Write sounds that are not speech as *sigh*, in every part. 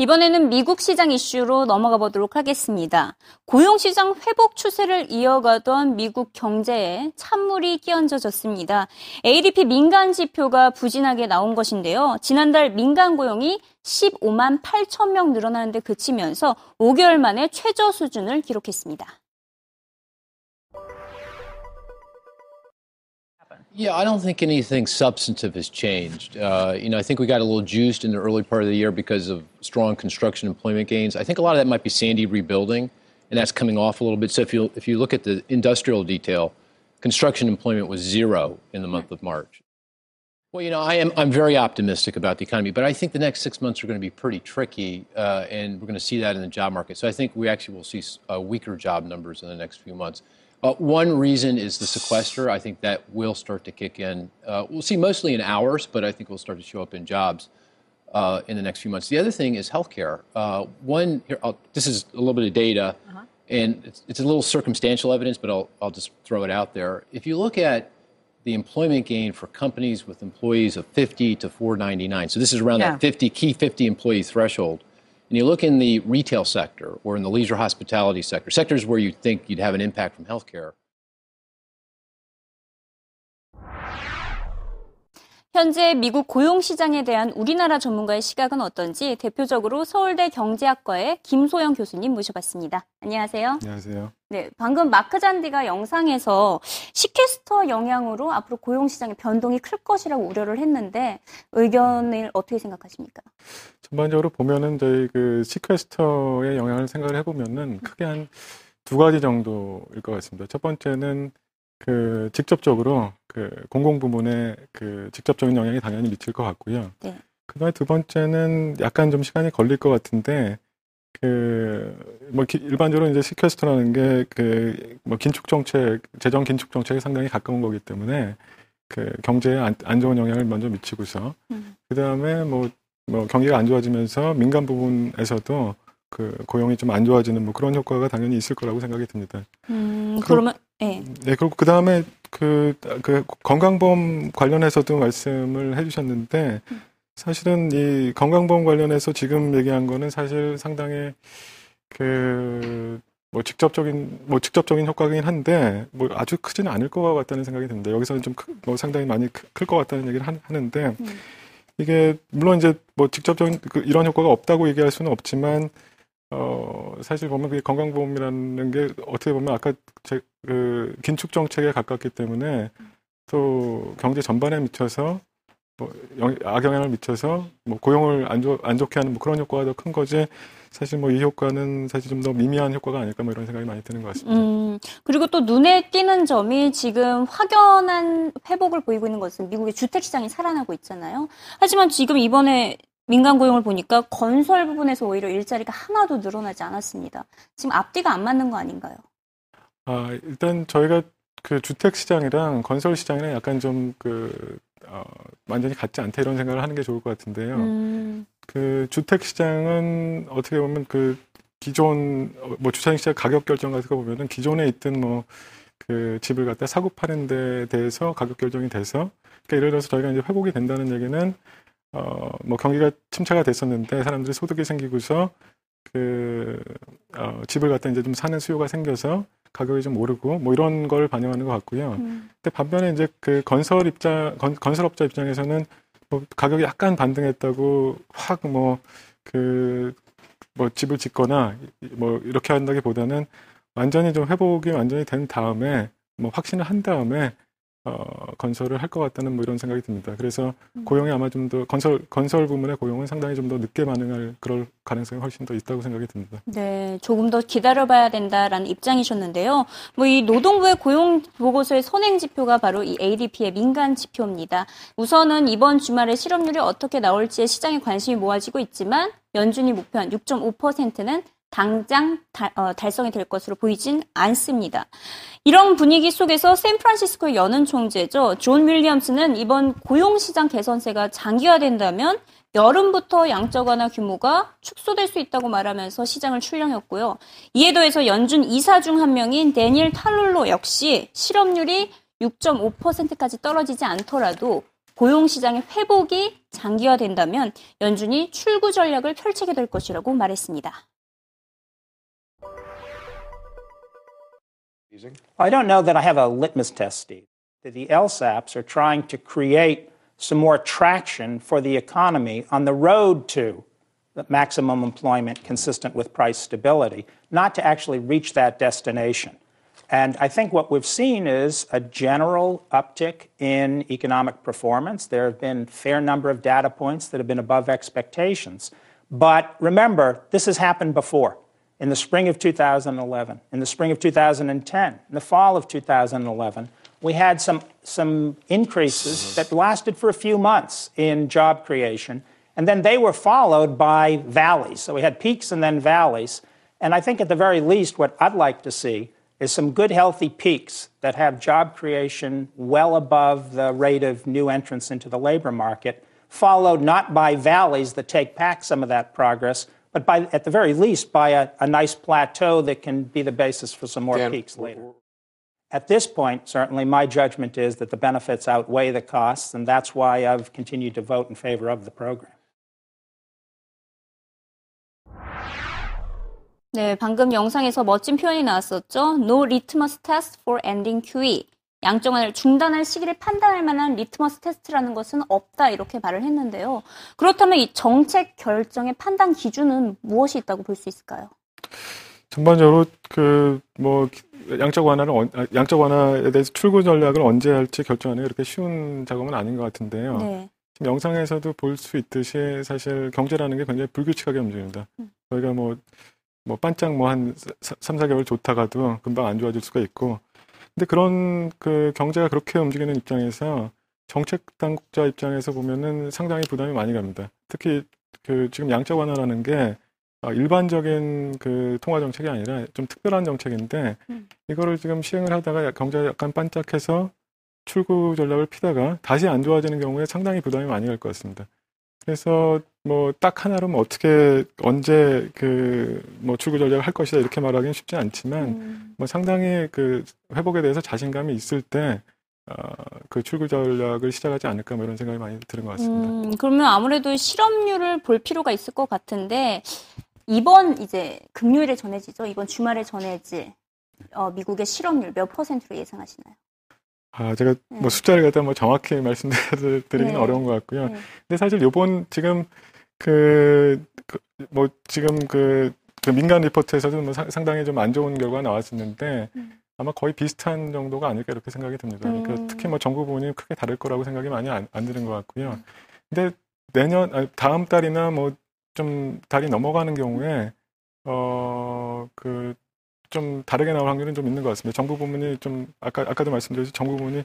이번에는 미국 시장 이슈로 넘어가 보도록 하겠습니다. 고용시장 회복 추세를 이어가던 미국 경제에 찬물이 끼얹어졌습니다. ADP 민간 지표가 부진하게 나온 것인데요. 지난달 민간 고용이 15만 8천 명 늘어나는데 그치면서 5개월 만에 최저 수준을 기록했습니다. Yeah, I don't think anything substantive has changed. Uh, you know, I think we got a little juiced in the early part of the year because of strong construction employment gains. I think a lot of that might be Sandy rebuilding, and that's coming off a little bit. So if you if you look at the industrial detail, construction employment was zero in the month of March. Well, you know, I am I'm very optimistic about the economy, but I think the next six months are going to be pretty tricky, uh, and we're going to see that in the job market. So I think we actually will see uh, weaker job numbers in the next few months. Uh, one reason is the sequester. I think that will start to kick in. Uh, we'll see mostly in hours, but I think we'll start to show up in jobs uh, in the next few months. The other thing is healthcare. Uh, one, here, this is a little bit of data, uh-huh. and it's, it's, a little circumstantial evidence, but I'll, I'll just throw it out there. If you look at the employment gain for companies with employees of 50 to 499, so this is around yeah. that 50 key 50 employee threshold and you look in the retail sector or in the leisure hospitality sector, sectors where you think you'd have an impact from healthcare. 현재 미국 고용 시장에 대한 우리나라 전문가의 시각은 어떤지 대표적으로 서울대 경제학과의 김소영 교수님 모셔봤습니다. 안녕하세요. 안녕하세요. 네, 방금 마크 잔디가 영상에서 시퀘스터 영향으로 앞으로 고용 시장의 변동이 클 것이라고 우려를 했는데 의견을 어떻게 생각하십니까? 전반적으로 보면은 저희 그 시퀘스터의 영향을 생각을 해보면은 크게 한 두 가지 정도일 것 같습니다. 첫 번째는 그 직접적으로 그 공공 부문에 그 직접적인 영향이 당연히 미칠 것 같고요. 네. 그다음에 두 번째는 약간 좀 시간이 걸릴 것 같은데 그뭐 일반적으로 이제 시퀘스터라는 게 그 뭐 긴축 정책, 재정 긴축 정책에 상당히 가까운 거기 때문에 그 경제에 안, 안 좋은 영향을 먼저 미치고서 음. 그다음에 뭐뭐 뭐 경기가 안 좋아지면서 민간 부분에서도 그 고용이 좀 안 좋아지는 뭐 그런 효과가 당연히 있을 거라고 생각이 듭니다. 음, 그러면 네. 네, 그리고 그 다음에 그, 그 건강보험 관련해서도 말씀을 해주셨는데 사실은 이 건강보험 관련해서 지금 얘기한 거는 사실 상당히 그 뭐 직접적인 뭐 직접적인 효과긴 한데 뭐 아주 크지는 않을 것 같다는 생각이 듭니다. 여기서는 좀 뭐 상당히 많이 클 것 같다는 얘기를 하, 는데 음. 이게 물론 이제 뭐 직접적인 그 이런 효과가 없다고 얘기할 수는 없지만 어, 사실 보면 그게 건강보험이라는 게 어떻게 보면 아까 제, 그 긴축 정책에 가깝기 때문에 또 경제 전반에 미쳐서 뭐 영, 악영향을 미쳐서 뭐 고용을 안, 좋, 안 좋게 하는 뭐 그런 효과가 더 큰 거지 사실 뭐 이 효과는 사실 좀 더 미미한 효과가 아닐까 뭐 이런 생각이 많이 드는 것 같습니다. 음, 그리고 또 눈에 띄는 점이 지금 확연한 회복을 보이고 있는 것은 미국의 주택 시장이 살아나고 있잖아요. 하지만 지금 이번에 민간 고용을 보니까 건설 부분에서 오히려 일자리가 하나도 늘어나지 않았습니다. 지금 앞뒤가 안 맞는 거 아닌가요? 아, 일단 저희가 그 주택 시장이랑 건설 시장이랑 약간 좀그 어, 완전히 같지 않다 이런 생각을 하는 게 좋을 것 같은데요. 음. 그 주택 시장은 어떻게 보면 그 기존 뭐 주차장 시장 가격 결정 같은 거 보면은 기존에 있던 뭐 그 집을 갖다 사고 파는 데 대해서 가격 결정이 돼서 그러니까 예를 들어서 저희가 이제 회복이 된다는 얘기는 어, 뭐 경기가 침체가 됐었는데 사람들이 소득이 생기고서 그, 어, 집을 갖다 이제 좀 사는 수요가 생겨서 가격이 좀 오르고 뭐 이런 걸 반영하는 것 같고요. 음. 근데 반면에 이제 그 건설 입장, 건, 건설업자 입장에서는 뭐 가격이 약간 반등했다고 확 뭐 그, 뭐 집을 짓거나 뭐 이렇게 한다기보다는 완전히 좀 회복이 완전히 된 다음에 뭐 확신을 한 다음에 어, 건설을 할 것 같다는 뭐 이런 생각이 듭니다. 그래서 음. 고용이 아마 좀 더 건설 건설 부문의 고용은 상당히 좀 더 늦게 반응할 그럴 가능성이 훨씬 더 있다고 생각이 듭니다. 네, 조금 더 기다려봐야 된다라는 입장이셨는데요. 뭐 이 노동부의 고용 보고서의 선행 지표가 바로 이 ADP의 민간 지표입니다. 우선은 이번 주말에 실업률이 어떻게 나올지에 시장에 관심이 모아지고 있지만 연준이 목표한 6.5%는 당장 달, 어, 달성이 될 것으로 보이진 않습니다. 이런 분위기 속에서 샌프란시스코의 연은 총재죠. 존 윌리엄스는 이번 고용시장 개선세가 장기화된다면 여름부터 양적 완화 규모가 축소될 수 있다고 말하면서 시장을 출렁였고요. 이에 더해서 연준 이사 중 한 명인 데니엘 타룰로 역시 실업률이 6.5%까지 떨어지지 않더라도 고용시장의 회복이 장기화된다면 연준이 출구 전략을 펼치게 될 것이라고 말했습니다. I don't know that I have a litmus test, Steve. That the LSAPs are trying to create some more traction for the economy on the road to maximum employment consistent with price stability, not to actually reach that destination. And I think what we've seen is a general uptick in economic performance. There have been fair number of data points that have been above expectations. But remember, this has happened before. In the spring of 2011, in the spring of 2010, in the fall of 2011, we had some, some increases that lasted for a few months in job creation. And then they were followed by valleys. So we had peaks and then valleys. And I think at the very least, what I'd like to see is some good, healthy peaks that have job creation well above the rate of new entrants into the labor market, followed not by valleys that take back some of that progress, but by, at the very least, by a, a nice plateau that can be the basis for some more Dan, peaks later. At this point, certainly, my judgment is that the benefits outweigh the costs, and that's why I've continued to vote in favor of the program. 네, 방금 영상에서 멋진 표현이 나왔었죠. No litmus test for ending QE. 양정화를 중단할 시기를 판단할 만한 litmus test라는 것은 없다 이렇게 말을 했는데요. 그렇다면 이 정책 결정의 판단 기준은 무엇이 있다고 볼 수 있을까요? 전반적으로 그 뭐 양적 완화를 아, 양적 완화에 대해서 출구 전략을 언제 할지 결정하는 게 그렇게 쉬운 작업은 아닌 것 같은데요. 네. 지금 영상에서도 볼 수 있듯이 사실 경제라는 게 굉장히 불규칙하게 움직입니다. 음. 저희가 뭐 뭐 반짝 뭐 한 3, 4개월 좋다가도 금방 안 좋아질 수가 있고 근데 그런 그 경제가 그렇게 움직이는 입장에서 정책 당국자 입장에서 보면은 상당히 부담이 많이 갑니다. 특히 그 지금 양적 완화라는 게 어, 일반적인 그 통화 정책이 아니라 좀 특별한 정책인데 음. 이거를 지금 시행을 하다가 경제가 약간 반짝해서 출구 전략을 피다가 다시 안 좋아지는 경우에 상당히 부담이 많이 갈 것 같습니다. 그래서 뭐 딱 하나로 뭐 어떻게 언제 그 뭐 출구 전략을 할 것이다 이렇게 말하기는 쉽지 않지만 음. 뭐 상당히 그 회복에 대해서 자신감이 있을 때 어, 그 출구 전략을 시작하지 않을까 뭐 이런 생각이 많이 드는 것 같습니다. 음, 그러면 아무래도 실업률을 볼 필요가 있을 것 같은데 이번 이제 금요일에 전해지죠. 이번 주말에 전해질 어, 미국의 실업률 몇 퍼센트로 예상하시나요? 아, 제가 네. 뭐 숫자를 갖다 뭐 정확히 *laughs* 말씀드리기는 네. 어려운 것 같고요. 네. 근데 사실 요번 지금 그, 그, 뭐 지금 그, 그 민간 리포트에서도 뭐 상당히 좀 안 좋은 결과가 나왔었는데 음. 아마 거의 비슷한 정도가 아닐까 이렇게 생각이 듭니다. 그러니까 음. 그러니까 특히 뭐 정부 부분이 크게 다를 거라고 생각이 많이 안, 안 드는 것 같고요. 음. 근데 내년, 아니, 다음 달이나 뭐 좀 달이 넘어가는 경우에 어, 그 좀 다르게 나올 확률은 좀 있는 것 같습니다. 정부 부문이 좀 아까 아까도 말씀드렸듯이 정부 부문이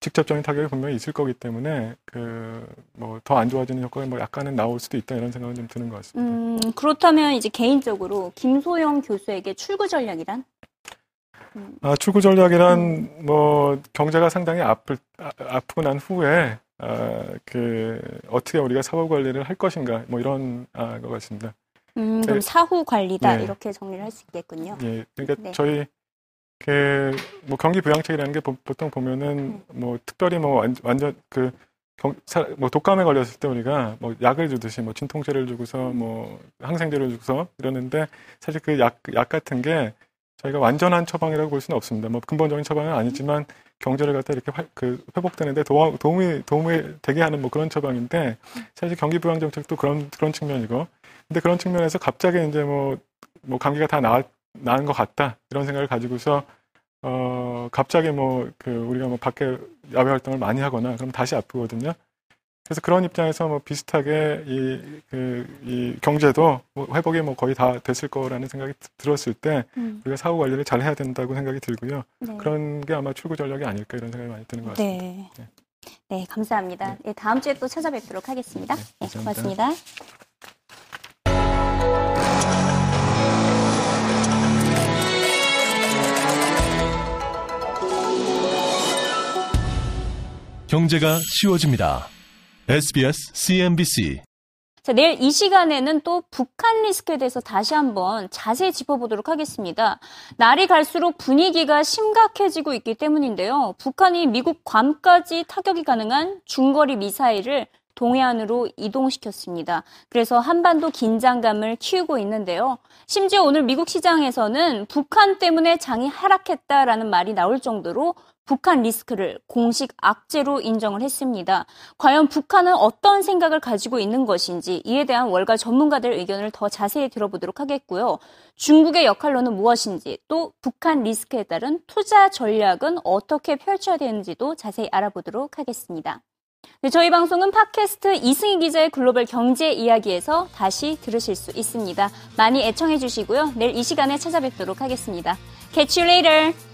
직접적인 타격이 분명히 있을 거기 때문에 그 뭐 더 안 좋아지는 효과가 뭐 약간은 나올 수도 있다 이런 생각은 좀 드는 것 같습니다. 음, 그렇다면 이제 개인적으로 김소영 교수에게 출구 전략이란? 음. 아, 출구 전략이란 음. 뭐 경제가 상당히 아플 아, 아프고 난 후에 아, 그 어떻게 우리가 사후 관리를 할 것인가 뭐 이런 아, 것 같습니다. 음, 그럼 네. 사후 관리다 네. 이렇게 정리를 할 수 있겠군요. 예, 그러니까 네. 저희 그 뭐 경기 부양책이라는 게 보, 통 보면은 음. 뭐 특별히 뭐 완, 완전 그 경, 사, 뭐 독감에 걸렸을 때 우리가 뭐 약을 주듯이 뭐 진통제를 주고서 음. 뭐 항생제를 주고서 이러는데 사실 그 약 약 같은 게 저희가 완전한 처방이라고 볼 수는 없습니다. 뭐 근본적인 처방은 아니지만 경제를 갖다 이렇게 화, 그 회복되는데 도움, 도움이 도움이 되게 하는 뭐 그런 처방인데 음. 사실 경기 부양 정책도 그런 그런 측면이고 근데 그런 측면에서 갑자기 이제 뭐, 뭐 감기가 다 나았, 나은 것 같다. 이런 생각을 가지고서, 어, 갑자기 뭐, 그, 우리가 뭐 밖에 야외 활동을 많이 하거나, 그럼 다시 아프거든요. 그래서 그런 입장에서 뭐 비슷하게 이, 그, 이 경제도 뭐 회복이 뭐 거의 다 됐을 거라는 생각이 들었을 때 음. 우리가 사후 관리를 잘 해야 된다고 생각이 들고요. 네. 그런 게 아마 출구 전략이 아닐까 이런 생각이 많이 드는 것 같습니다. 네. 네. 네 감사합니다. 네. 네. 다음 주에 또 찾아뵙도록 하겠습니다. 네, 네 고맙습니다. 경제가 쉬워집니다. SBS CNBC 자, 내일 이 시간에는 또 북한 리스크에 대해서 다시 한번 자세히 짚어보도록 하겠습니다. 날이 갈수록 분위기가 심각해지고 있기 때문인데요. 북한이 미국 괌까지 타격이 가능한 중거리 미사일을 동해안으로 이동시켰습니다. 그래서 한반도 긴장감을 키우고 있는데요. 심지어 오늘 미국 시장에서는 북한 때문에 장이 하락했다라는 말이 나올 정도로 북한 리스크를 공식 악재로 인정을 했습니다. 과연 북한은 어떤 생각을 가지고 있는 것인지 이에 대한 월가 전문가들 의견을 더 자세히 들어보도록 하겠고요. 중국의 역할로는 무엇인지 또 북한 리스크에 따른 투자 전략은 어떻게 펼쳐야 되는지도 자세히 알아보도록 하겠습니다. 네, 저희 방송은 팟캐스트 이승희 기자의 글로벌 경제 이야기에서 다시 들으실 수 있습니다. 많이 애청해 주시고요. 내일 이 시간에 찾아뵙도록 하겠습니다. Catch you later!